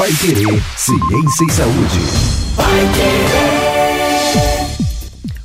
Pai Querer, Ciência e Saúde. Pai Querer.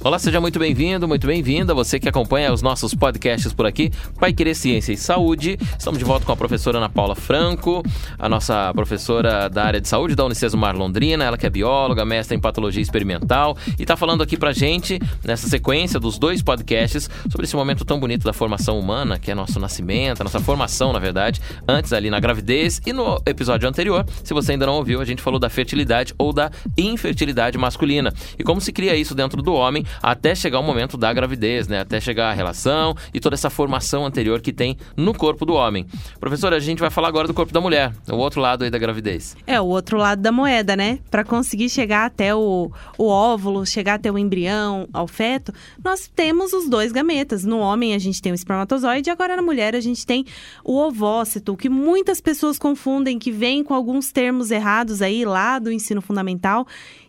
Olá, seja muito bem-vindo, muito bem-vinda. Você que acompanha os nossos podcasts por aqui, Pai Querer Ciência e Saúde. Estamos de volta com a professora Ana Paula Franco, a nossa professora da área de saúde da Unicesumar Londrina, ela que é bióloga, mestra em patologia experimental e está falando aqui pra gente, nessa sequência dos dois podcasts, sobre esse momento tão bonito da formação humana, que é nosso nascimento, a nossa formação, na verdade, antes ali na gravidez. E no episódio anterior, se você ainda não ouviu, a gente falou da fertilidade ou da infertilidade masculina e como se cria isso dentro do homem até chegar o momento da gravidez, né? Até chegar a relação e toda essa formação anterior que tem no corpo do homem. Professora, a gente vai falar agora do corpo da mulher, o outro lado aí da gravidez. É, o outro lado da moeda, né? Para conseguir chegar até o, o óvulo, chegar até o embrião, ao feto, nós temos os dois gametas. No homem a gente tem o espermatozoide agora na mulher a gente tem o ovócito, que muitas pessoas confundem, que vem com alguns termos errados aí lá do ensino fundamental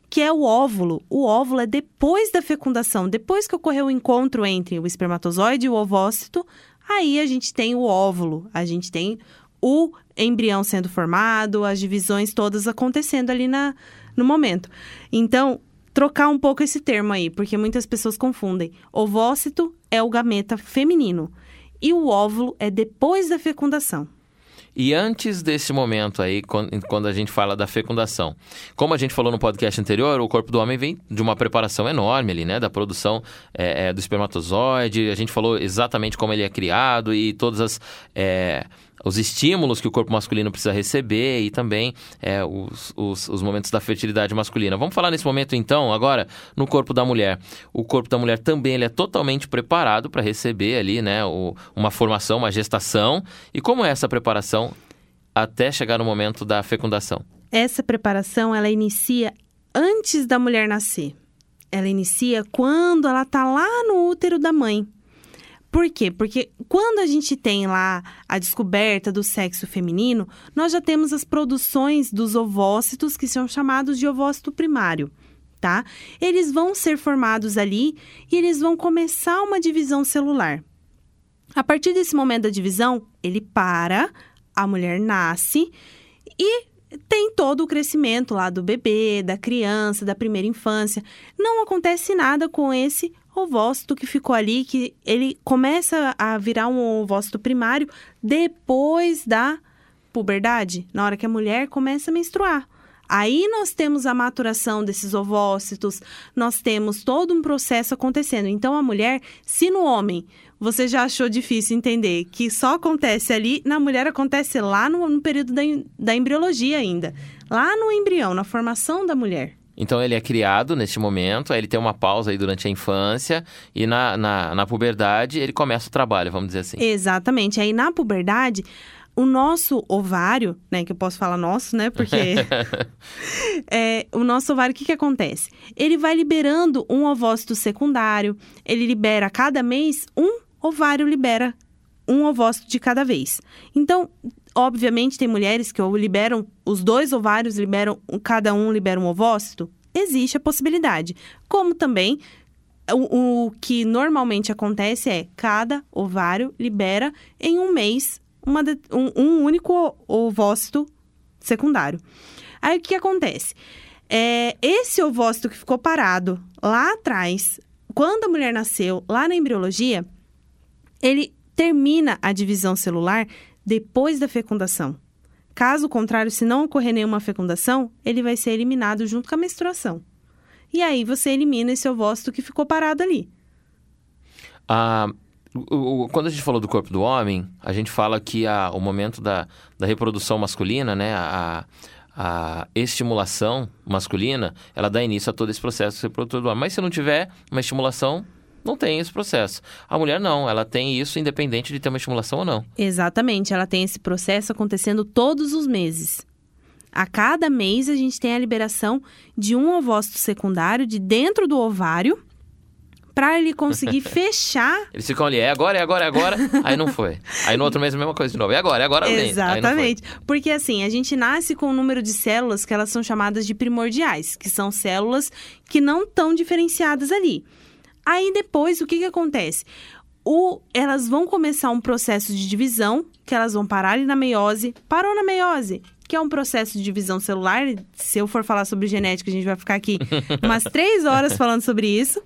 que é o óvulo. O óvulo é depois da fecundação, depois que ocorreu o encontro entre o espermatozoide e o ovócito, aí a gente tem o óvulo, a gente tem o embrião sendo formado, as divisões todas acontecendo ali na, no momento. Então, trocar um pouco esse termo aí, porque muitas pessoas confundem. Ovócito é o gameta feminino e o óvulo é depois da fecundação. E antes desse momento aí, quando a gente fala da fecundação, como a gente falou no podcast anterior, o corpo do homem vem de uma preparação enorme ali, né? Da produção é, é, do espermatozoide. A gente falou exatamente como ele é criado e todas as. É, os estímulos que o corpo masculino precisa receber e também é, os, os, os, momentos da fertilidade masculina. Vamos falar nesse momento, então, agora, no corpo da mulher. O corpo da mulher também ele é totalmente preparado para receber ali, né, o, uma formação, uma gestação. E como é essa preparação até chegar no momento da fecundação? Essa preparação, ela inicia antes da mulher nascer. Ela inicia quando ela está lá no útero da mãe. Por quê? Porque quando a gente tem lá a descoberta do sexo feminino, nós já temos as produções dos ovócitos, que são chamados de ovócito primário. Tá? Eles vão ser formados ali e eles vão começar uma divisão celular. A partir desse momento da divisão, ele para, a mulher nasce e tem todo o crescimento lá do bebê, da criança, da primeira infância. Não acontece nada com esse ovócito que ficou ali, que ele começa a virar um ovócito primário depois da puberdade, na hora que a mulher começa a menstruar. Aí nós temos a maturação desses ovócitos, nós temos todo um processo acontecendo. Então a mulher, se no homem você já achou difícil entender que só acontece ali, na mulher acontece lá no, no período da, da embriologia ainda, lá no embrião, na formação da mulher. Então ele é criado neste momento, aí ele tem uma pausa aí durante a infância e na, na, na puberdade ele começa o trabalho, vamos dizer assim. Exatamente. Aí na puberdade, o nosso ovário, né, que eu posso falar nosso, né, porque é, o nosso ovário, o que que acontece? Ele vai liberando um ovócito secundário, ele libera cada mês um ovário libera um ovócito de cada vez. Então, Obviamente, tem mulheres que ou liberam, os dois ovários liberam, cada um libera um ovócito. Existe a possibilidade. Como também o, o, que normalmente acontece é cada ovário libera em um mês uma, um, um, único ovócito secundário. Aí o que acontece? É, esse ovócito que ficou parado lá atrás, quando a mulher nasceu, lá na embriologia, ele termina a divisão celular depois da fecundação. Caso contrário, se não ocorrer nenhuma fecundação, ele vai ser eliminado junto com a menstruação. E aí você elimina esse ovócito que ficou parado ali. Ah, o, o, quando a gente falou do corpo do homem, a gente fala que a, o momento da, da reprodução masculina, né, a, a estimulação masculina, ela dá início a todo esse processo reprodutor do homem. Mas se não tiver uma estimulação, não tem esse processo. A mulher não, ela tem isso independente de ter uma estimulação ou não. Exatamente, ela tem esse processo acontecendo todos os meses. A cada mês a gente tem a liberação de um ovócito secundário de dentro do ovário para ele conseguir fechar. Eles ficam ali, é agora, é agora, é agora. Aí não foi. Aí no outro mês a mesma coisa de novo. É agora, é agora. Exatamente. Porque assim, a gente nasce com um número de células que elas são chamadas de primordiais, que são células que não estão diferenciadas ali. Aí depois, o que, que acontece? O, elas vão começar um processo de divisão, que elas vão parar ali na meiose. Parou na meiose. que é um processo de divisão celular. Se eu for falar sobre genética, a gente vai ficar aqui umas três horas falando sobre isso.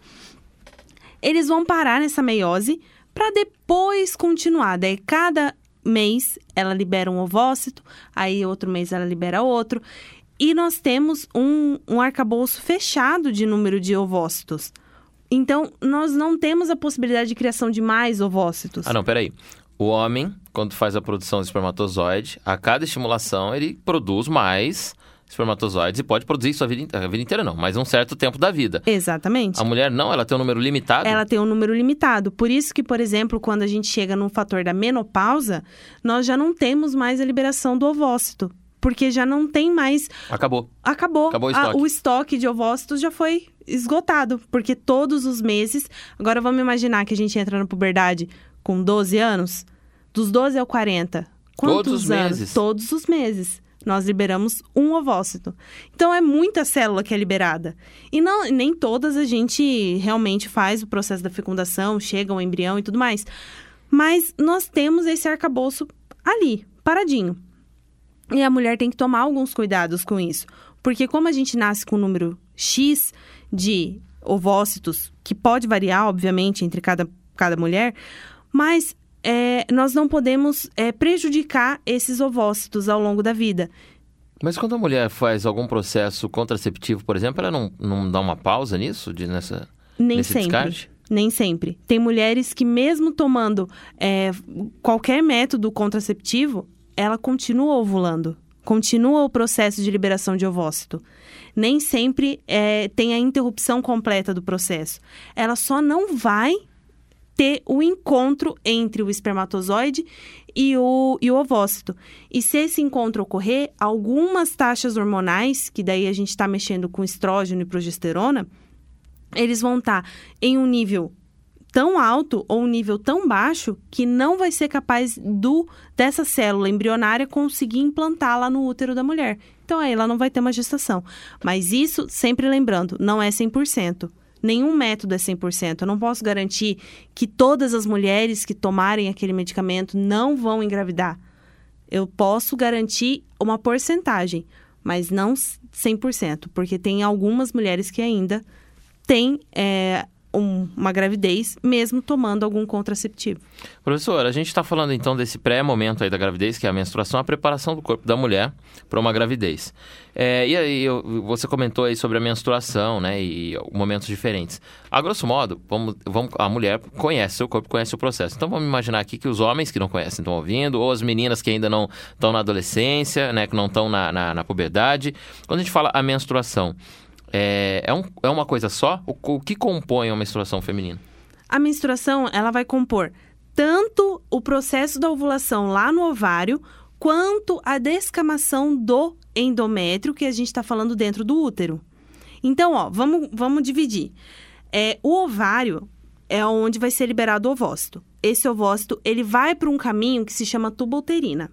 Eles vão parar nessa meiose para depois continuar. Daí, cada mês ela libera um ovócito, aí outro mês ela libera outro. E nós temos um, um arcabouço fechado de número de ovócitos. Então, nós não temos a possibilidade de criação de mais ovócitos. Ah, não, peraí. O homem, quando faz a produção de espermatozoide, a cada estimulação ele produz mais espermatozoides e pode produzir isso a vida, a vida inteira, não, mas um certo tempo da vida. Exatamente. A mulher não, ela tem um número limitado? Ela tem um número limitado. Por isso que, por exemplo, quando a gente chega no fator da menopausa, nós já não temos mais a liberação do ovócito. Porque já não tem mais. Acabou. Acabou. Acabou o A- estoque. o estoque de ovócitos já foi esgotado. Porque todos os meses. Agora vamos imaginar que a gente entra na puberdade com 12 anos. Dos 12 ao 40. Quantos Todos os anos? meses. Todos os meses. Nós liberamos um ovócito. Então é muita célula que é liberada. E não, nem todas a gente realmente faz o processo da fecundação, chega ao embrião e tudo mais. Mas nós temos esse arcabouço ali, paradinho. E a mulher tem que tomar alguns cuidados com isso. Porque como a gente nasce com um número X de ovócitos, que pode variar, obviamente, entre cada, cada mulher, mas é, nós não podemos é, prejudicar esses ovócitos ao longo da vida. Mas quando a mulher faz algum processo contraceptivo, por exemplo, ela não, não dá uma pausa nisso? De, nessa, Nem nesse sempre. descarte? Nem sempre. Tem mulheres que, mesmo tomando é, qualquer método contraceptivo, ela continua ovulando. Continua o processo de liberação de ovócito. Nem sempre é, tem a interrupção completa do processo. Ela só não vai ter o encontro entre o espermatozoide e o, e o ovócito. E se esse encontro ocorrer, algumas taxas hormonais, que daí a gente está mexendo com estrógeno e progesterona, eles vão estar em um nível tão alto ou um nível tão baixo que não vai ser capaz do dessa célula embrionária conseguir implantá-la no útero da mulher. Então aí ela não vai ter uma gestação. Mas isso, sempre lembrando, não é 100%. Nenhum método é 100%. Eu não posso garantir que todas as mulheres que tomarem aquele medicamento não vão engravidar. Eu posso garantir uma porcentagem, mas não 100%, porque tem algumas mulheres que ainda têm é, um- uma gravidez, mesmo tomando algum contraceptivo. Professor, a gente está falando então desse pré-momento aí da gravidez, que é a menstruação, a preparação do corpo da mulher para uma gravidez. É, e aí, você comentou aí sobre a menstruação, né, e momentos diferentes. A grosso modo, vamos, vamos, a mulher conhece seu corpo, conhece o processo. Então vamos imaginar aqui que os homens que não conhecem estão ouvindo, ou as meninas que ainda não estão na adolescência, né, que não estão na, na, na puberdade. Quando a gente fala a menstruação, é, é, um- é uma coisa só? O, o que compõe uma menstruação feminina? A menstruação, ela vai compor tanto o processo da ovulação lá no ovário, quanto a descamação do endométrio, que a gente está falando dentro do útero. Então, ó, vamos, vamos dividir. É, o ovário é onde vai ser liberado o ovócito. Esse ovócito, ele vai para um caminho que se chama tuba uterina.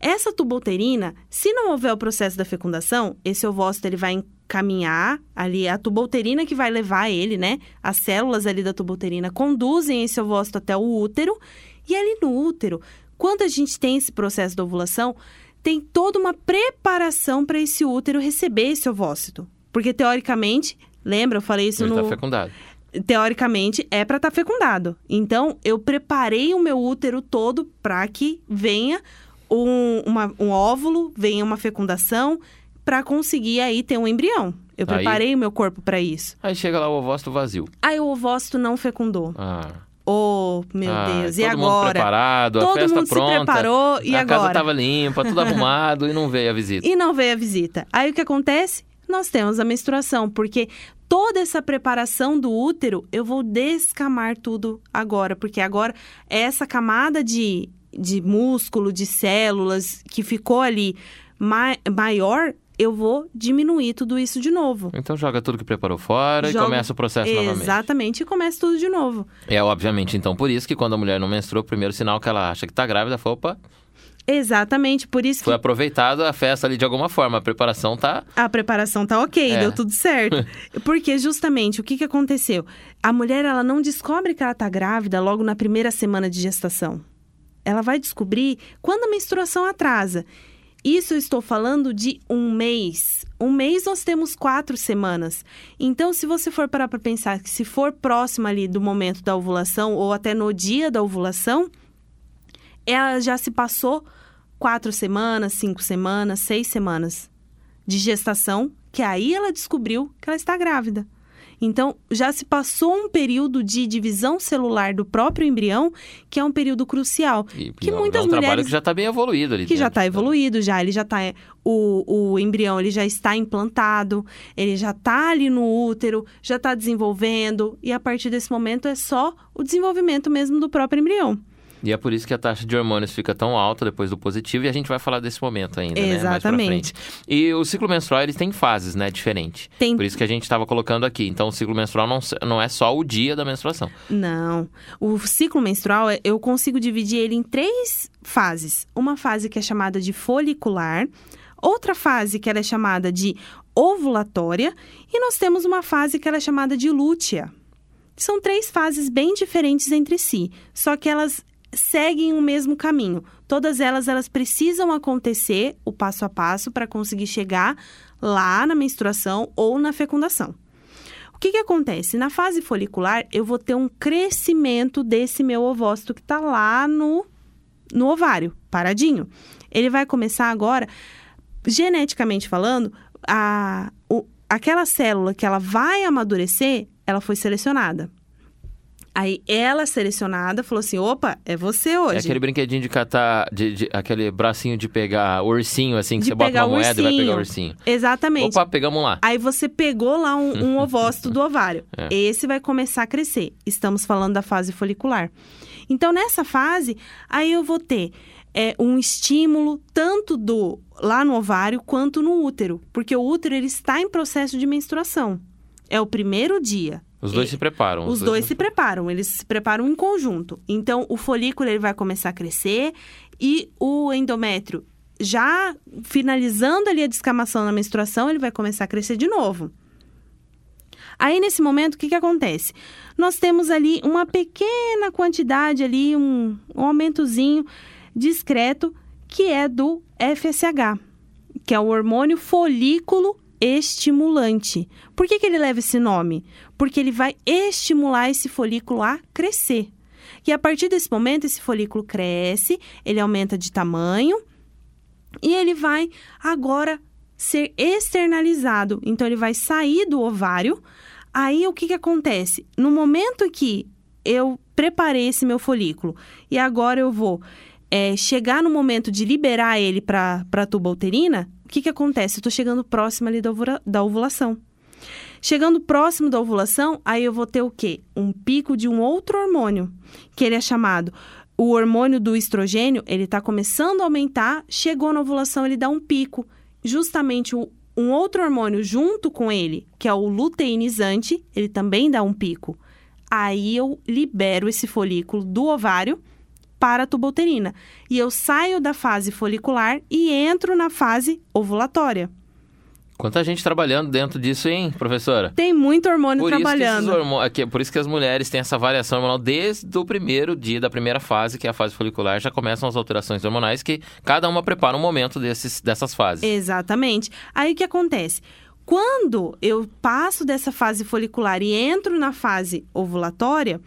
Essa tuba uterina, se não houver o processo da fecundação, esse ovócito ele vai encaminhar ali a tuba uterina que vai levar ele, né? As células ali da tuba uterina conduzem esse ovócito até o útero e ali no útero, quando a gente tem esse processo da ovulação, tem toda uma preparação para esse útero receber esse ovócito. Porque teoricamente, lembra, eu falei isso Ele no está fecundado. teoricamente é para estar fecundado. Então, eu preparei o meu útero todo para que venha um, uma- um óvulo, venha uma fecundação, para conseguir aí ter um embrião. Eu Aí- preparei o meu corpo para isso. Aí chega lá o ovócito vazio. Aí o ovócito não fecundou. Ah. Oh, meu Ah, Deus, e todo mundo agora? preparado, a Todo festa mundo se pronta. preparou, e a casa agora? tava limpa, tudo arrumado e não veio a visita. E não veio a visita. Aí o que acontece? Nós temos a menstruação, porque toda essa preparação do útero, eu vou descamar tudo agora, porque agora essa camada de, de músculo, de células que ficou ali ma- maior, eu vou diminuir tudo isso de novo. Então joga tudo que preparou fora e Joga- começa o processo novamente. Exatamente, e começa tudo de novo. É obviamente então por isso que quando a mulher não menstrua, o primeiro sinal que ela acha que tá grávida foi, opa, Exatamente, por isso foi que aproveitado a festa ali de alguma forma, a preparação tá a preparação tá ok, É. deu tudo certo. Porque justamente o que, que aconteceu? A mulher ela não descobre que ela tá grávida logo na primeira semana de gestação. Ela vai descobrir quando a menstruação atrasa. Isso estou falando de um mês. Um mês nós temos quatro semanas. Então, se você for parar para pensar que se for próximo ali do momento da ovulação ou até no dia da ovulação, ela já se passou quatro semanas, cinco semanas, seis semanas de gestação, que aí ela descobriu que ela está grávida. Então, já se passou um período de divisão celular do próprio embrião, que é um período crucial. E, que é um- muitas é um trabalho mulheres que já está bem evoluído ali que já dentro. está evoluído, já ele já está o, o embrião ele já está implantado, ele já está ali no útero, já está desenvolvendo e a partir desse momento é só o desenvolvimento mesmo do próprio embrião. E é por isso que a taxa de hormônios fica tão alta depois do positivo e a gente vai falar desse momento ainda, né? Mais pra Exatamente. frente. E o ciclo menstrual, ele tem fases, né? Diferente. Tem Por isso que a gente estava colocando aqui. Então, o ciclo menstrual não, não é só o dia da menstruação. Não. O ciclo menstrual, é- eu consigo dividir ele em três fases. Uma fase que é chamada de folicular, outra fase que ela é chamada de ovulatória e nós temos uma fase que ela é chamada de lútea. São três fases bem diferentes entre si, só que elas seguem o mesmo caminho. Todas elas elas precisam acontecer o passo a passo para conseguir chegar lá na menstruação ou na fecundação. O que, que acontece? Na fase folicular, eu vou ter um crescimento desse meu ovócito que está lá no, no ovário, paradinho. Ele vai começar agora, geneticamente falando, a, o- aquela célula que ela vai amadurecer, ela foi selecionada. Aí ela selecionada falou assim: opa, é você É hoje. aquele brinquedinho de catar, de, de- aquele bracinho de pegar ursinho, assim, que De você bota uma moeda e vai pegar ursinho. Exatamente. Opa, pegamos lá. Aí você pegou lá um, um ovócito do ovário. É. Esse vai começar a crescer. Estamos falando da fase folicular. Então, nessa fase, aí eu vou ter é, um estímulo tanto do lá no ovário quanto no útero. Porque o útero ele está em processo de menstruação. É o primeiro dia. Os dois E- se preparam. Os dois se preparam, eles se preparam em conjunto. Então, o folículo ele vai começar a crescer e o endométrio, já finalizando ali a descamação na menstruação, ele vai começar a crescer de novo. Aí, nesse momento, o que, que acontece? Nós temos ali uma pequena quantidade ali, um, um aumentozinho discreto, que é do FSH, que é o hormônio folículo estimulante. Por que, que ele leva esse nome? Porque ele vai estimular esse folículo a crescer. E a partir desse momento, esse folículo cresce, ele aumenta de tamanho e ele vai agora ser externalizado. Então, ele vai sair do ovário. Aí, o que, que acontece? No momento que eu preparei esse meu folículo e agora eu vou é, chegar no momento de liberar ele para a tuba uterina, o que, que acontece? Eu estou chegando próximo ali da, ovula- da ovulação. Chegando próximo da ovulação, aí eu vou ter o quê? Um pico de um outro hormônio, que ele é chamado o hormônio do estrogênio, ele está começando a aumentar, chegou na ovulação, ele dá um pico. Justamente o- um outro hormônio junto com ele, que é o luteinizante, ele também dá um pico. Aí eu libero esse folículo do ovário para a tuba uterina. E eu saio da fase folicular e entro na fase ovulatória. Quanta gente trabalhando dentro disso, hein, professora? Tem muito hormônio Por isso, que trabalhando. esses hormô- aqui- por isso que as mulheres têm essa variação hormonal desde o primeiro dia da primeira fase, que é a fase folicular, já começam as alterações hormonais que cada uma prepara um momento desses, dessas fases. Exatamente. Aí o que acontece? Quando eu passo dessa fase folicular e entro na fase ovulatória,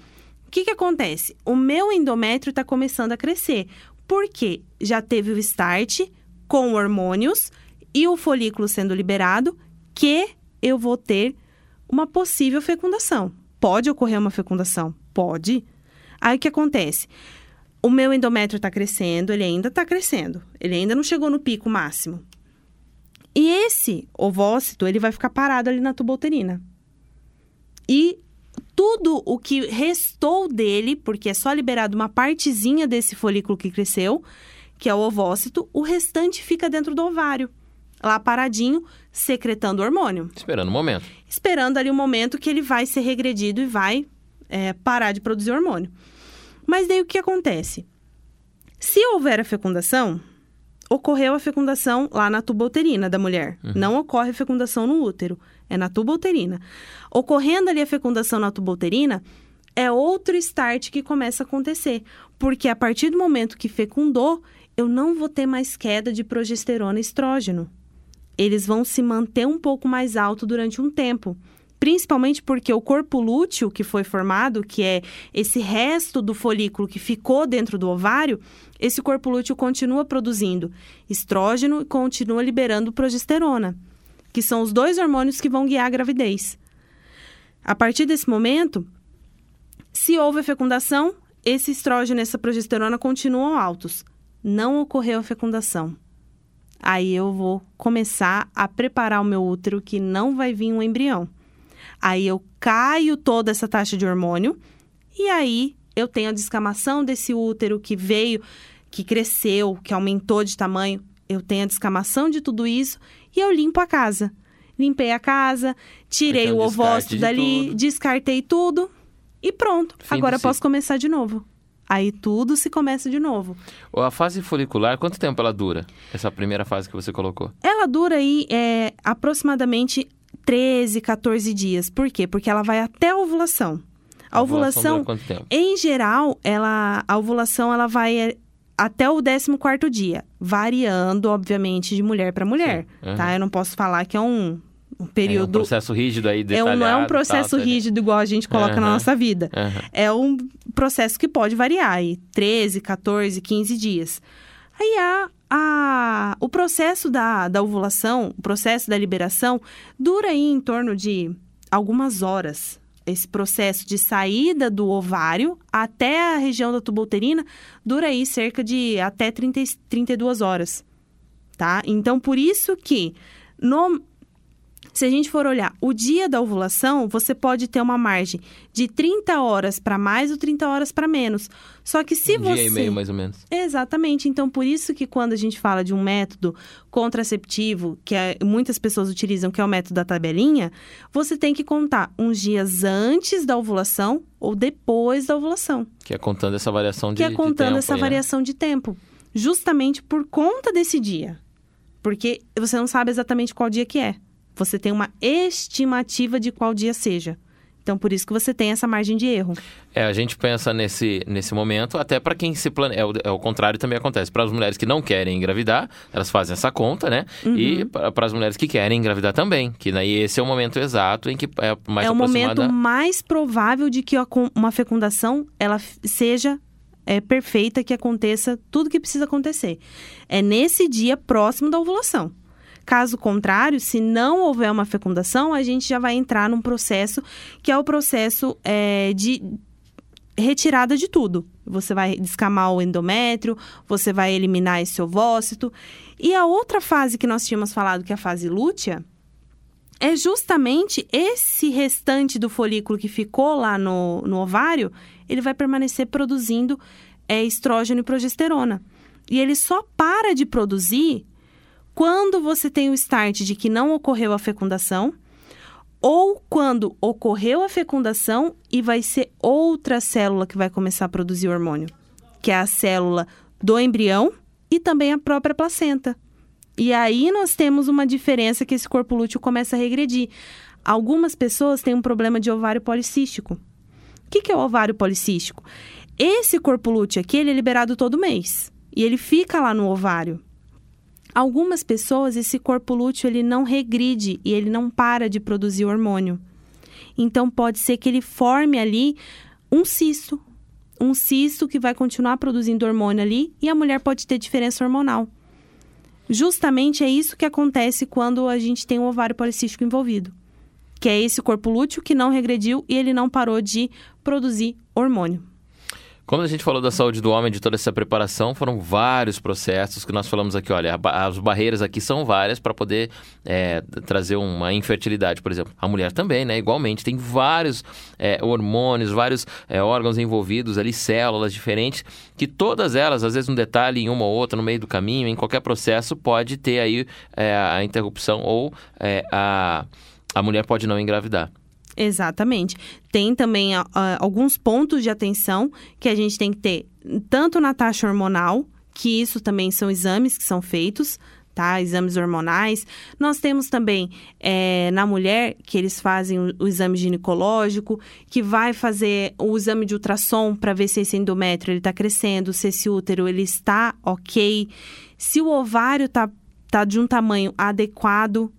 o que, que acontece? O meu endométrio está começando a crescer. Porque já teve o start com hormônios e o folículo sendo liberado, que eu vou ter uma possível fecundação. Pode ocorrer uma fecundação? Pode. Aí o que acontece? O meu endométrio está crescendo, ele ainda está crescendo. Ele ainda não chegou no pico máximo. E esse ovócito, ele vai ficar parado ali na tuba uterina. E tudo o que restou dele, porque é só liberado uma partezinha desse folículo que cresceu, que é o ovócito, o restante fica dentro do ovário, lá paradinho, secretando hormônio Esperando o momento. esperando ali o momento que ele vai ser regredido e vai é, parar de produzir hormônio. Mas daí o que acontece? Se houver a fecundação, ocorreu a fecundação lá na tuba uterina da mulher. Não ocorre a fecundação no útero, é na tuba uterina. Ocorrendo ali a fecundação na tuba uterina, é outro start que começa a acontecer. Porque a partir do momento que fecundou, eu não vou ter mais queda de progesterona e estrógeno. Eles vão se manter um pouco mais alto durante um tempo. Principalmente porque o corpo lúteo que foi formado, que é esse resto do folículo que ficou dentro do ovário, esse corpo lúteo continua produzindo estrógeno e continua liberando progesterona, que são os dois hormônios que vão guiar a gravidez. A partir desse momento, se houve fecundação, esse estrógeno e essa progesterona continuam altos. Não ocorreu a fecundação. Aí eu vou começar a preparar o meu útero que não vai vir um embrião. Aí eu caio toda essa taxa de hormônio e aí eu tenho a descamação desse útero que veio, que cresceu, que aumentou de tamanho. Eu tenho a descamação de tudo isso e eu limpo a casa. Limpei a casa, tirei Então, o ovócito dali, tudo. descartei tudo e pronto. Fim Agora eu ciclo. posso começar de novo. Aí tudo se começa de novo. A fase folicular, quanto tempo ela dura? Essa primeira fase que você colocou? Ela dura aí é, aproximadamente 13, 14 dias. Por quê? Porque ela vai até a ovulação. A ovulação, quanto tempo? em geral, ela, a ovulação ela vai é, até o 14 dia, variando, obviamente, de mulher para mulher. Aham. Tá? Eu não posso falar que é um, um É um período. processo rígido aí, É detalhado. um, não é um tal, processo tá, rígido igual a gente coloca na Aham. nossa vida. Aham. É um processo que pode variar aí, 13, 14, 15 dias. Aí a, o processo da, da ovulação, o processo da liberação, dura aí em torno de algumas horas. Esse processo de saída do ovário até a região da tuba uterina dura aí cerca de até 30, e- 32 horas, tá? Então, por isso que no, se a gente for olhar o dia da ovulação, você pode ter uma margem de 30 horas para mais ou 30 horas para menos. Só que se um você dia e meio, mais ou menos. Exatamente. Então, por isso que quando a gente fala de um método contraceptivo, que é- muitas pessoas utilizam, que é o método da tabelinha, você tem que contar uns dias antes da ovulação ou depois da ovulação. Que é contando essa variação de Que é contando tempo essa né? variação de tempo. Justamente por conta desse dia. Porque você não sabe exatamente qual dia que é. Você tem uma estimativa de qual dia seja. Então, por isso que você tem essa margem de erro. É, a gente pensa nesse, nesse momento, até para quem se planeja. É, o- é o contrário também acontece. Para as mulheres que não querem engravidar, elas fazem essa conta, né? Uhum. E para as mulheres que querem engravidar também. Que daí esse é o momento exato em que é mais é o aproximada. momento mais provável de que uma fecundação ela seja é, perfeita, que aconteça tudo que precisa acontecer. É nesse dia próximo da ovulação. Caso contrário, se não houver uma fecundação, a gente já vai entrar num processo que é o processo é, de retirada de tudo. Você vai descamar o endométrio, você vai eliminar esse ovócito. E a outra fase que nós tínhamos falado, que é a fase lútea, é justamente esse restante do folículo que ficou lá no, no ovário, ele vai permanecer produzindo é, estrógeno e progesterona. E ele só para de produzir quando você tem o start de que não ocorreu a fecundação, ou quando ocorreu a fecundação e vai ser outra célula que vai começar a produzir o hormônio, que é a célula do embrião e também a própria placenta. E aí nós temos uma diferença que esse corpo lúteo começa a regredir. Algumas pessoas têm um problema de ovário policístico. O que, que é o ovário policístico? Esse corpo lúteo aqui, ele é liberado todo mês. E ele fica lá no ovário. Algumas pessoas, esse corpo lúteo, ele não regride e ele não para de produzir hormônio. Então, pode ser que ele forme ali um cisto. Um cisto que vai continuar produzindo hormônio ali e a mulher pode ter diferença hormonal. Justamente é isso que acontece quando a gente tem um ovário policístico envolvido. Que é esse corpo lúteo que não regrediu e ele não parou de produzir hormônio. Como a gente falou da saúde do homem, de toda essa preparação, foram vários processos que nós falamos aqui. Olha, as barreiras aqui são várias para poder é, trazer uma infertilidade, por exemplo. A mulher também, né? Igualmente, tem vários é, hormônios, vários é, órgãos envolvidos ali, células diferentes, que todas elas, às vezes um detalhe em uma ou outra, no meio do caminho, em qualquer processo, pode ter aí é, a interrupção ou é, a, a mulher pode não engravidar. Exatamente. Tem também ah, alguns pontos de atenção que a gente tem que ter, tanto na taxa hormonal, que isso também são exames que são feitos, Tá, exames hormonais. Nós temos também é, na mulher que eles fazem o, o, exame ginecológico, que vai fazer o exame de ultrassom para ver se esse endométrio ele está crescendo, se esse útero ele está ok, se o ovário está tá de um tamanho adequado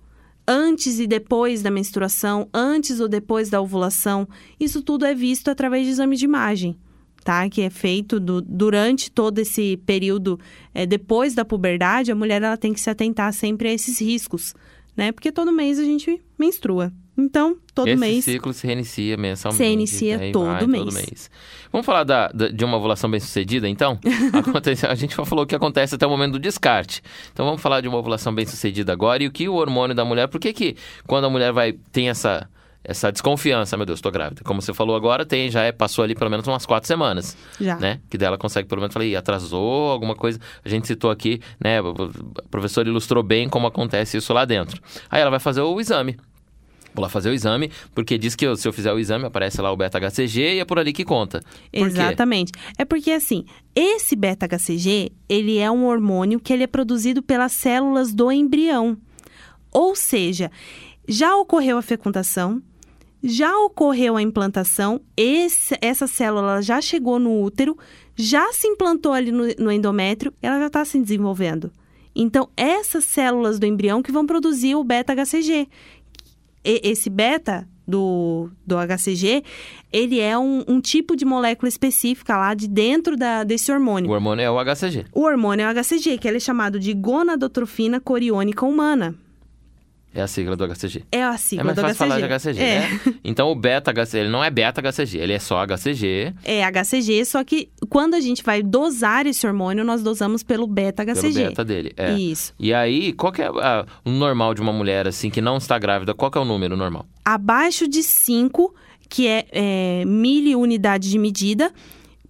antes e depois da menstruação, antes ou depois da ovulação. Isso tudo é visto através de exame de imagem tá? Que é feito do, durante todo esse período é, depois da puberdade, a mulher ela tem que se atentar sempre a esses riscos, né? Porque todo mês a gente menstrua. Então, todo Esse mês. Esse ciclo se reinicia mensalmente. Se inicia todo, vai, mês. todo mês. Vamos falar da, da, de uma ovulação bem sucedida, então? Acontece, a gente falou o que acontece até o momento do descarte. Então vamos falar de uma ovulação bem sucedida agora e o que o hormônio da mulher. Por que, que quando a mulher vai tem essa essa desconfiança, meu Deus, estou grávida. Como você falou agora, tem, já é, passou ali pelo menos umas quatro semanas. Já. Né? Que dela consegue pelo menos falar, atrasou alguma coisa. A gente citou aqui, né? O professor ilustrou bem como acontece isso lá dentro. Aí ela vai fazer o exame. Vou lá fazer o exame, porque diz que se eu fizer o exame, aparece lá o beta-HCG e é por ali que conta. Por Exatamente. Quê? É porque, assim, esse beta-HCG, ele é um hormônio que ele é produzido pelas células do embrião. Ou seja, já ocorreu a fecundação, já ocorreu a implantação, esse, essa célula já chegou no útero, já se implantou ali no, no endométrio, ela já está se desenvolvendo. Então, essas células do embrião que vão produzir o beta-HCG. Esse beta do, do HCG, ele é um, um, tipo de molécula específica lá de dentro da, desse hormônio. O hormônio é o HCG. O hormônio é o HCG, que ele é chamado de gonadotrofina coriônica humana. É a sigla do HCG. É a sigla é mais do fácil HCG. falar de HCG, é. né? Então o beta HCG, ele não é beta HCG, ele é só HCG. É HCG, só que quando a gente vai dosar esse hormônio, nós dosamos pelo beta HCG. Pelo beta dele, é. Isso. E aí, qual que é a, o normal de uma mulher assim que não está grávida? Qual que é o número normal? Abaixo de 5, que é, é miliunidade de medida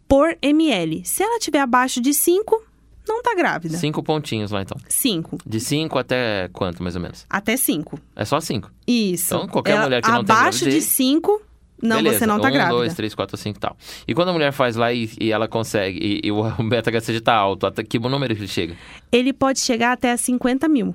por ml. Se ela tiver abaixo de 5, não tá grávida. Cinco pontinhos lá, então. Cinco. De cinco até quanto, mais ou menos? Até cinco. É só cinco. Isso. Então, qualquer Ela, mulher que não tem Abaixo de cinco, não, Beleza, você não tá um, grávida. dois, três, quatro, cinco e tal. E quando a mulher faz lá e, e ela consegue, e, e o beta-HCG tá alto, até que número ele chega? Ele pode chegar até 50 mil.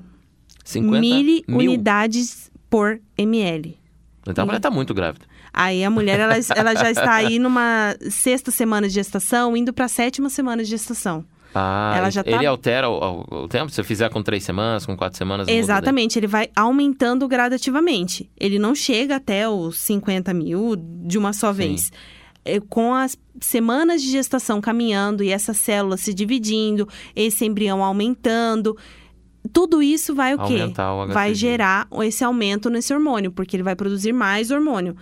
50 Mili mil? unidades por ml. Então a mulher tá muito grávida. Aí a mulher, ela, ela já está aí numa sexta semana de gestação, indo pra sétima semana de gestação. Ah, Ela já tá- ele altera o, o- o tempo? Se eu fizer com três semanas, com quatro semanas... Exatamente, ele vai aumentando gradativamente. Ele não chega até os 50 mil de uma só Sim. vez. É, Com as semanas de gestação caminhando e essa célula se dividindo, esse embrião aumentando, tudo isso vai o quê? Aumentar o Vai gerar esse aumento nesse hormônio, porque ele vai produzir mais hormônio.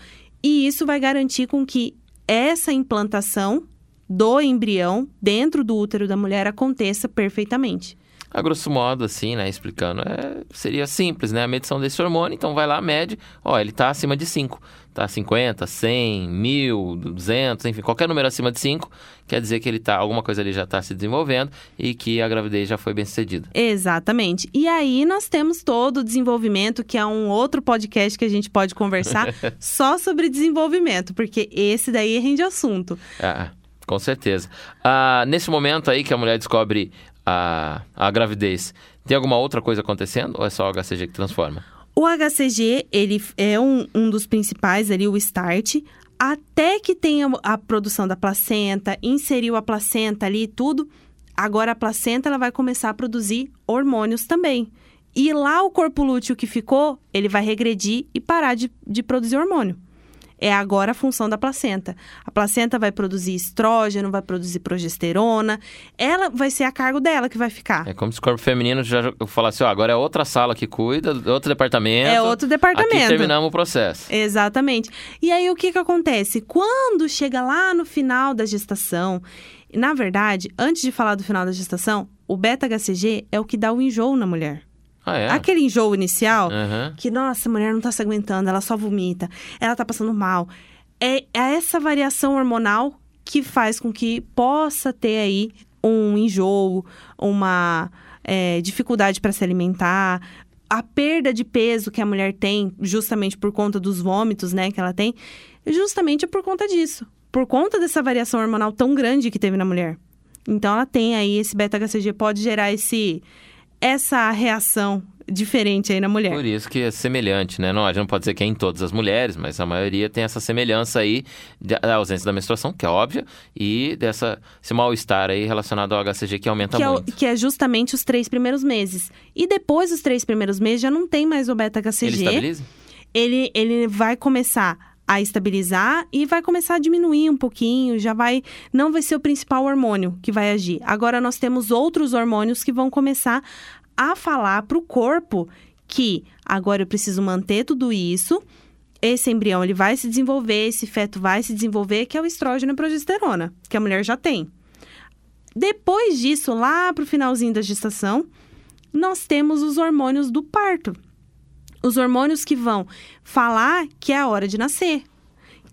E isso vai garantir com que essa implantação do embrião dentro do útero da mulher aconteça perfeitamente. A grosso modo, assim, né, explicando, é, seria simples, né, a medição desse hormônio, então vai lá, mede, ó, ele tá acima de 5, tá 50, 100, 1000, 200, enfim, qualquer número acima de 5, quer dizer que ele tá, alguma coisa ali já tá se desenvolvendo e que a gravidez já foi bem sucedida. Exatamente. E aí nós temos todo o desenvolvimento, que é um outro podcast que a gente pode conversar só sobre desenvolvimento, porque esse daí rende assunto. Ah, com certeza. Ah, nesse momento aí que a mulher descobre a, a gravidez, tem alguma outra coisa acontecendo ou é só o HCG que transforma? O HCG, ele é um, um dos principais ali, o start, até que tenha a produção da placenta, inseriu a placenta ali e tudo, agora a placenta ela vai começar a produzir hormônios também. E lá o corpo lúteo que ficou, ele vai regredir e parar de, de produzir hormônio. É agora a função da placenta. A placenta vai produzir estrógeno, vai produzir progesterona. Ela vai ser a cargo dela que vai ficar. É como se o corpo feminino já falasse, ó, agora é outra sala que cuida, outro departamento. É outro departamento. Aqui terminamos o processo. Exatamente. E aí o que que acontece? Quando chega lá no final da gestação, na verdade, antes de falar do final da gestação, o beta-HCG é o que dá o enjoo na mulher. Ah, é? Aquele enjoo inicial, Aham. que nossa, a mulher não tá se aguentando, ela só vomita, ela tá passando mal. É, é essa variação hormonal que faz com que possa ter aí um enjoo, uma é, dificuldade para se alimentar, a perda de peso que a mulher tem, justamente por conta dos vômitos, né, que ela tem, justamente é por conta disso, por conta dessa variação hormonal tão grande que teve na mulher. Então ela tem aí esse beta-HCG pode gerar esse essa reação diferente aí na mulher. Por isso que é semelhante, né? Não, a gente não pode dizer que é em todas as mulheres, mas a maioria tem essa semelhança aí da ausência da menstruação, que é óbvia, e dessa esse mal-estar aí relacionado ao HCG que aumenta que é, muito. que é justamente os três primeiros meses. E depois dos três primeiros meses já não tem mais o Ele beta-HCG. estabiliza? ele, ele vai começar a estabilizar e vai começar a diminuir um pouquinho, já vai não vai ser o principal hormônio que vai agir. Agora nós temos outros hormônios que vão começar a falar para o corpo que agora eu preciso manter tudo isso. Esse embrião ele vai se desenvolver, esse feto vai se desenvolver, que é o estrógeno e progesterona, que a mulher já tem. Depois disso, lá para o finalzinho da gestação, nós temos os hormônios do parto os hormônios que vão falar que é a hora de nascer.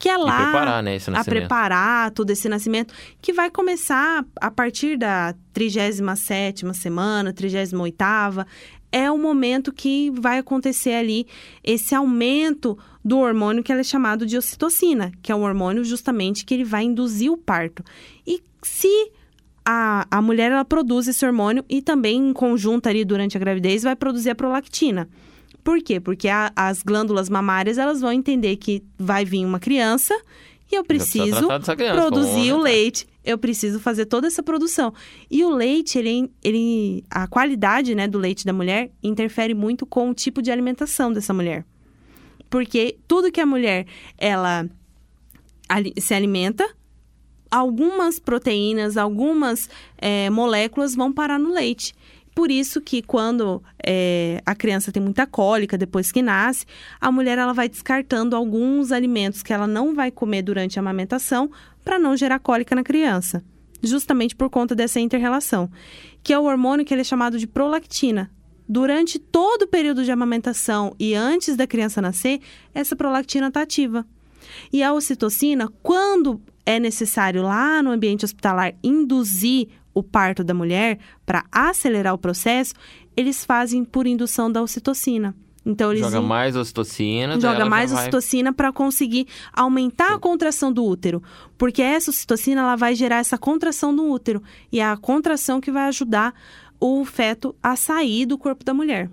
Que é lá preparar, né, a preparar todo esse nascimento, que vai começar a partir da 37ª semana, 38ª, é o momento que vai acontecer ali esse aumento do hormônio que ela é chamado de ocitocina, que é um hormônio justamente que ele vai induzir o parto. E se a, a mulher ela produz esse hormônio e também em conjunto ali durante a gravidez vai produzir a prolactina. Por quê? Porque a- as glândulas mamárias elas vão entender que vai vir uma criança e eu preciso criança, produzir o tá? leite. Eu preciso fazer toda essa produção. E o leite, ele, ele, a qualidade né, do leite da mulher interfere muito com o tipo de alimentação dessa mulher. Porque tudo que a mulher ela se alimenta, algumas proteínas, algumas eh, moléculas vão parar no leite. Por isso que quando eh, a criança tem muita cólica depois que nasce, a mulher ela vai descartando alguns alimentos que ela não vai comer durante a amamentação para não gerar cólica na criança. Justamente por conta dessa interrelação. Que é o hormônio que ele é chamado de prolactina. Durante todo o período de amamentação e antes da criança nascer, essa prolactina está ativa. E a ocitocina, quando é necessário lá no ambiente hospitalar induzir o parto da mulher para acelerar o processo, eles fazem por indução da ocitocina. Então eles Joga in- mais ocitocina. joga mais vai- ocitocina para conseguir aumentar a contração do útero, porque essa ocitocina ela vai gerar essa contração do útero e é a contração que vai ajudar o feto a sair do corpo da mulher.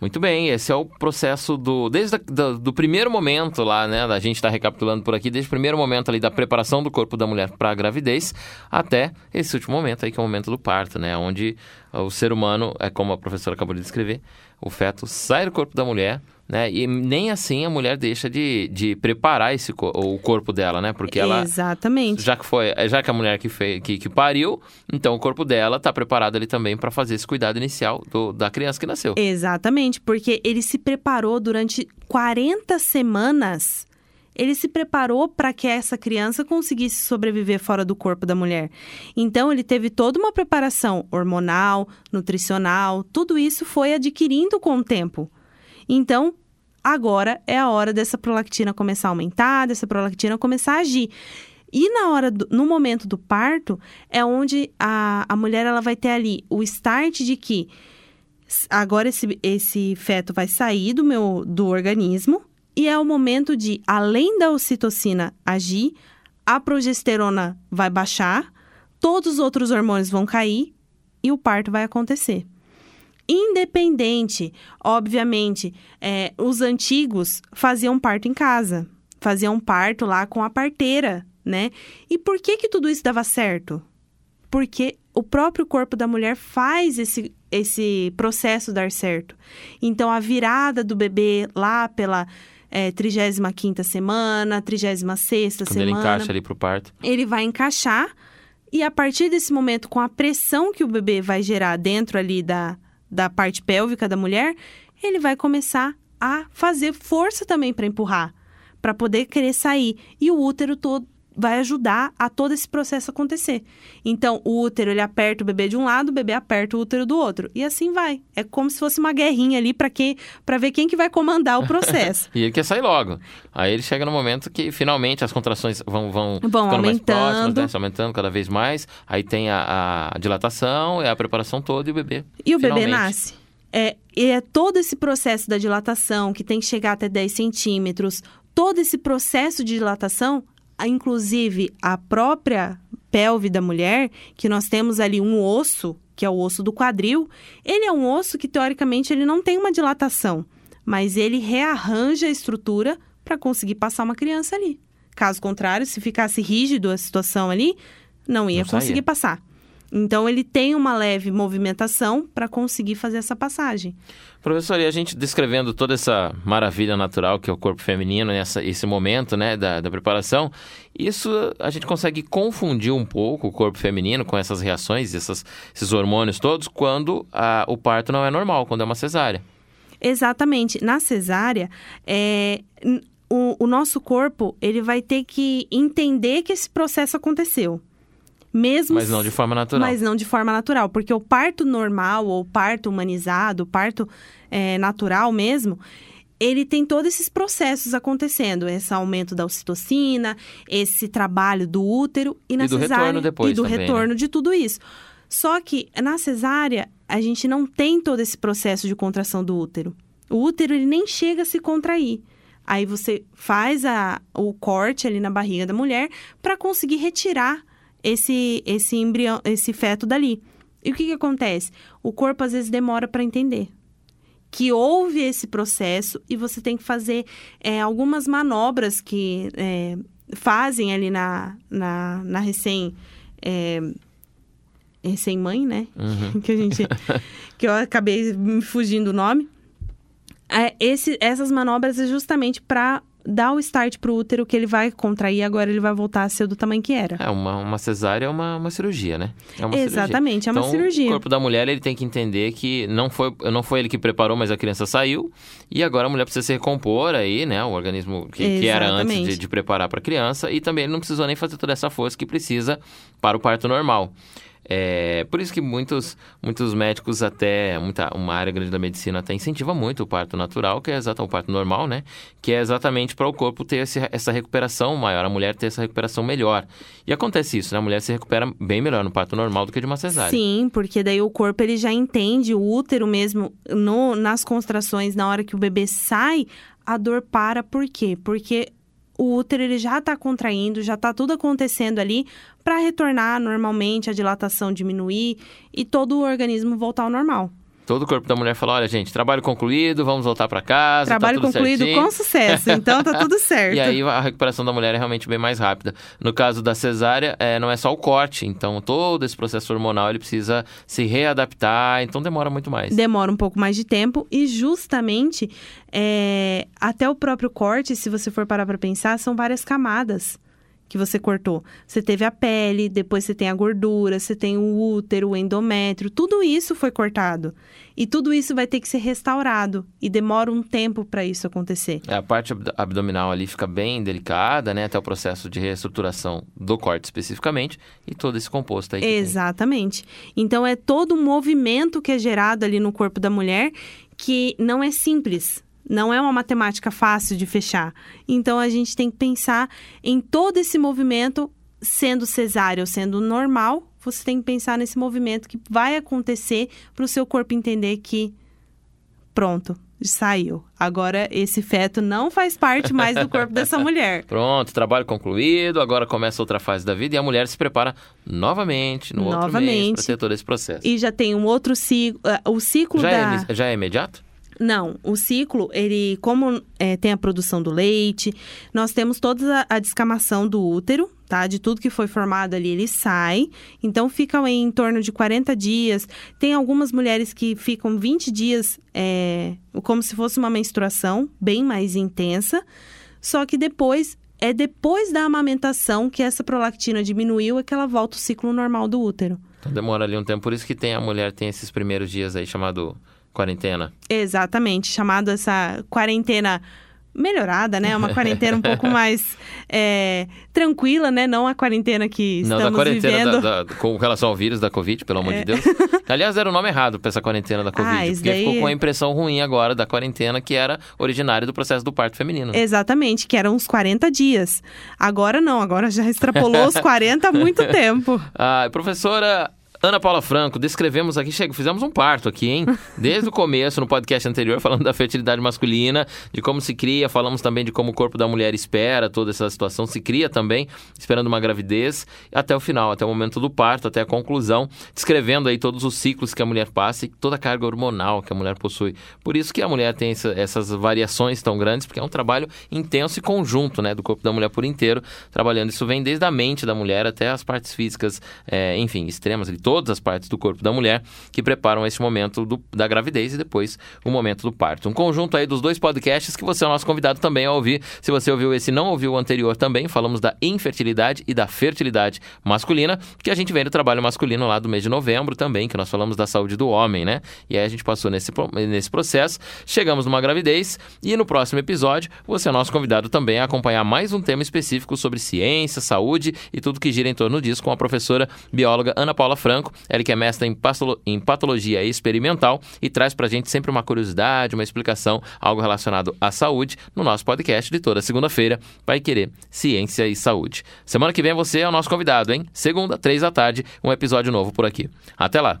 Muito bem, esse é o processo do. Desde a, do, do primeiro momento lá, né? A gente está recapitulando por aqui, desde o primeiro momento ali da preparação do corpo da mulher para a gravidez, até esse último momento aí, que é o momento do parto, né? Onde o ser humano, é como a professora acabou de descrever, o feto sai do corpo da mulher, né? E nem assim a mulher deixa de, de preparar esse, o corpo dela, né? Porque ela. Exatamente. Já que foi, já que a mulher que, fez, que, que pariu, então o corpo dela está preparado ali também para fazer esse cuidado inicial do- da criança que nasceu. Exatamente, porque ele se preparou durante 40 semanas. Ele se preparou para que essa criança conseguisse sobreviver fora do corpo da mulher. Então, ele teve toda uma preparação hormonal, nutricional, tudo isso foi adquirindo com o tempo. Então, agora é a hora dessa prolactina começar a aumentar, dessa prolactina começar a agir. E na hora do- no momento do parto é onde a, a mulher ela vai ter ali o start de que agora esse, esse feto vai sair do meu do organismo e é o momento de além da ocitocina agir, a progesterona vai baixar, todos os outros hormônios vão cair e o parto vai acontecer. Independente, obviamente, é, os antigos faziam parto em casa, faziam parto lá com a parteira, né? E por que que tudo isso dava certo? Porque o próprio corpo da mulher faz esse, esse processo dar certo. Então, a virada do bebê lá pela é, 35ª semana, 36ª Quando ele semana encaixa ali pro parto. ele vai encaixar e a partir desse momento, com a pressão que o bebê vai gerar dentro ali da, da parte pélvica da mulher, ele vai começar a fazer força também para empurrar, para poder querer sair. E o útero todo vai ajudar a todo esse processo acontecer. Então, o útero ele aperta o bebê de um lado, o bebê aperta o útero do outro, e assim vai. É como se fosse uma guerrinha ali para quem, para ver quem que vai comandar o processo. E ele quer sair logo. Aí ele chega no momento que finalmente as contrações vão, vão, Vão mais próximas, aumentando. né? Aumentando cada vez mais. Aí tem a, a dilatação, é a preparação toda e o bebê. E o bebê nasce. É, e é todo esse processo da dilatação, que tem que chegar até 10 centímetros, todo esse processo de dilatação, inclusive a própria pelve da mulher, que nós temos ali um osso que é o osso do quadril, ele é um osso que teoricamente ele não tem uma dilatação, mas ele rearranja a estrutura para conseguir passar uma criança ali. Caso contrário, se ficasse rígido a situação ali, não ia Não conseguir passar. Então ele tem uma leve movimentação para conseguir fazer essa passagem. Professor, e a gente descrevendo toda essa maravilha natural que é o corpo feminino, nessa, esse momento né, da, da preparação, isso a gente consegue confundir um pouco o corpo feminino com essas reações, essas, esses hormônios todos, quando a- o parto não é normal, quando é uma cesárea. Exatamente. Na cesárea, é, o, o nosso corpo ele vai ter que entender que esse processo aconteceu. Mesmo Mas não de forma natural. Mas não de forma natural, porque o parto normal ou parto humanizado, o parto é, natural mesmo, ele tem todos esses processos acontecendo, esse aumento da ocitocina, esse trabalho do útero e na E do cesárea retorno depois e do também, né? retorno de tudo isso. Só que na cesárea a gente não tem todo esse processo de contração do útero. O útero ele nem chega a se contrair. Aí você faz a, o corte ali na barriga da mulher para conseguir retirar esse esse embrião, esse feto dali. E o que, que acontece? O corpo às vezes demora para entender que houve esse processo e você tem que fazer é, algumas manobras que é, fazem ali na, na, na recém é, recém mãe, né? Uhum. que a gente que eu acabei me fugindo o nome. É, esse, essas manobras é justamente para dar o start pro útero que ele vai contrair agora ele vai voltar a ser do tamanho que era. É, uma, uma cesárea é uma, uma cirurgia, né? É uma cirurgia. Exatamente, é uma Então, cirurgia. O corpo da mulher ele tem que entender que não foi, não foi ele que preparou, mas a criança saiu. E agora a mulher precisa se recompor aí, né? O organismo que, que era antes de, de preparar para a criança. E também ele não precisou nem fazer toda essa força que precisa para o parto normal. É, por isso que muitos, muitos médicos até, muita, uma área grande da medicina até incentiva muito o parto natural, que é exatamente o parto normal, né? Que é exatamente para o corpo ter esse- essa recuperação maior, a mulher ter essa recuperação melhor. E acontece isso, né? A mulher se recupera bem melhor no parto normal do que de uma cesárea. Sim, porque daí o corpo ele já entende, o útero mesmo, no, nas contrações, na hora que o bebê sai, a dor para. Por quê? Porque o útero ele já está contraindo, já está tudo acontecendo ali para retornar normalmente, a dilatação diminuir e todo o organismo voltar ao normal. Todo o corpo da mulher fala: olha, gente, trabalho concluído, vamos voltar para casa. Trabalho tá tudo concluído certinho. com sucesso, então tá tudo certo. E aí a recuperação da mulher é realmente bem mais rápida. No caso da cesárea, é, não é só o corte, então todo esse processo hormonal ele precisa se readaptar, então demora muito mais. Demora um pouco mais de tempo e justamente é, até o próprio corte, se você for parar para pensar, são várias camadas que você cortou. Você teve a pele, depois você tem a gordura, você tem o útero, o endométrio, tudo isso foi cortado. E tudo isso vai ter que ser restaurado e demora um tempo para isso acontecer. É, A parte abd- abdominal ali fica bem delicada, né? Até o processo de reestruturação do corte especificamente e todo esse composto aí. que tem. Exatamente. Então é todo um movimento que é gerado ali no corpo da mulher que não é simples. Não é uma matemática fácil de fechar. Então a gente tem que pensar em todo esse movimento, sendo cesárea ou sendo normal, você tem que pensar nesse movimento que vai acontecer para o seu corpo entender que pronto, saiu. Agora esse feto não faz parte mais do corpo dessa mulher. Pronto, trabalho concluído, agora começa outra fase da vida e a mulher se prepara novamente no outro mês Novamente. para ter todo esse processo. E já tem um outro ciclo, o ciclo Já, da é, já é imediato? Não, o ciclo, ele, como é, tem a produção do leite, nós temos toda a, a descamação do útero, tá? De tudo que foi formado ali, ele sai. Então, fica aí em torno de 40 dias. Tem algumas mulheres que ficam 20 dias, é, como se fosse uma menstruação, bem mais intensa. Só que depois, é depois da amamentação que essa prolactina diminuiu, é que ela volta o ciclo normal do útero. Então demora ali um tempo, por isso que tem a mulher tem esses primeiros dias aí chamado quarentena. Exatamente, chamado essa quarentena melhorada, né? Uma quarentena um pouco mais é, tranquila, né? Não a quarentena que Não, estamos da quarentena vivendo. da- da- com relação ao vírus da Covid, pelo amor de Deus. Aliás, era o nome errado para essa quarentena da Covid, Ah, porque daí- ficou com a impressão ruim agora da quarentena que era originária do processo do parto feminino. Exatamente, que eram uns 40 dias. Agora não, agora já extrapolou os 40 há muito tempo. Ah, professora, Ana Paula Franco, descrevemos aqui, chega, fizemos um parto aqui, hein? Desde o começo, no podcast anterior, falando da fertilidade masculina, de como se cria, falamos também de como o corpo da mulher espera toda essa situação, se cria também, esperando uma gravidez, até o final, até o momento do parto, até a conclusão, descrevendo aí todos os ciclos que a mulher passa e toda a carga hormonal que a mulher possui. Por isso que a mulher tem essa, essas variações tão grandes, porque é um trabalho intenso e conjunto, né, do corpo da mulher por inteiro, trabalhando. Isso vem desde a mente da mulher até as partes físicas, é, enfim, extremas, todas as partes do corpo da mulher que preparam esse momento do, da gravidez e depois o momento do parto. Um conjunto aí dos dois podcasts que você é o nosso convidado também a ouvir. Se você ouviu esse não ouviu o anterior também, falamos da infertilidade e da fertilidade masculina, que a gente vem do trabalho masculino lá do mês de novembro também, que nós falamos da saúde do homem, né? E aí a gente passou nesse, nesse processo, chegamos numa gravidez e no próximo episódio você é nosso convidado também a acompanhar mais um tema específico sobre ciência, saúde e tudo que gira em torno disso com a professora bióloga Ana Paula Franco Franco, ele que é mestre em patologia experimental e traz pra gente sempre uma curiosidade, uma explicação, algo relacionado à saúde, no nosso podcast de toda segunda-feira, Vai Querer Ciência e Saúde. Semana que vem você é o nosso convidado, hein? Segunda, três da tarde, um episódio novo por aqui. Até lá!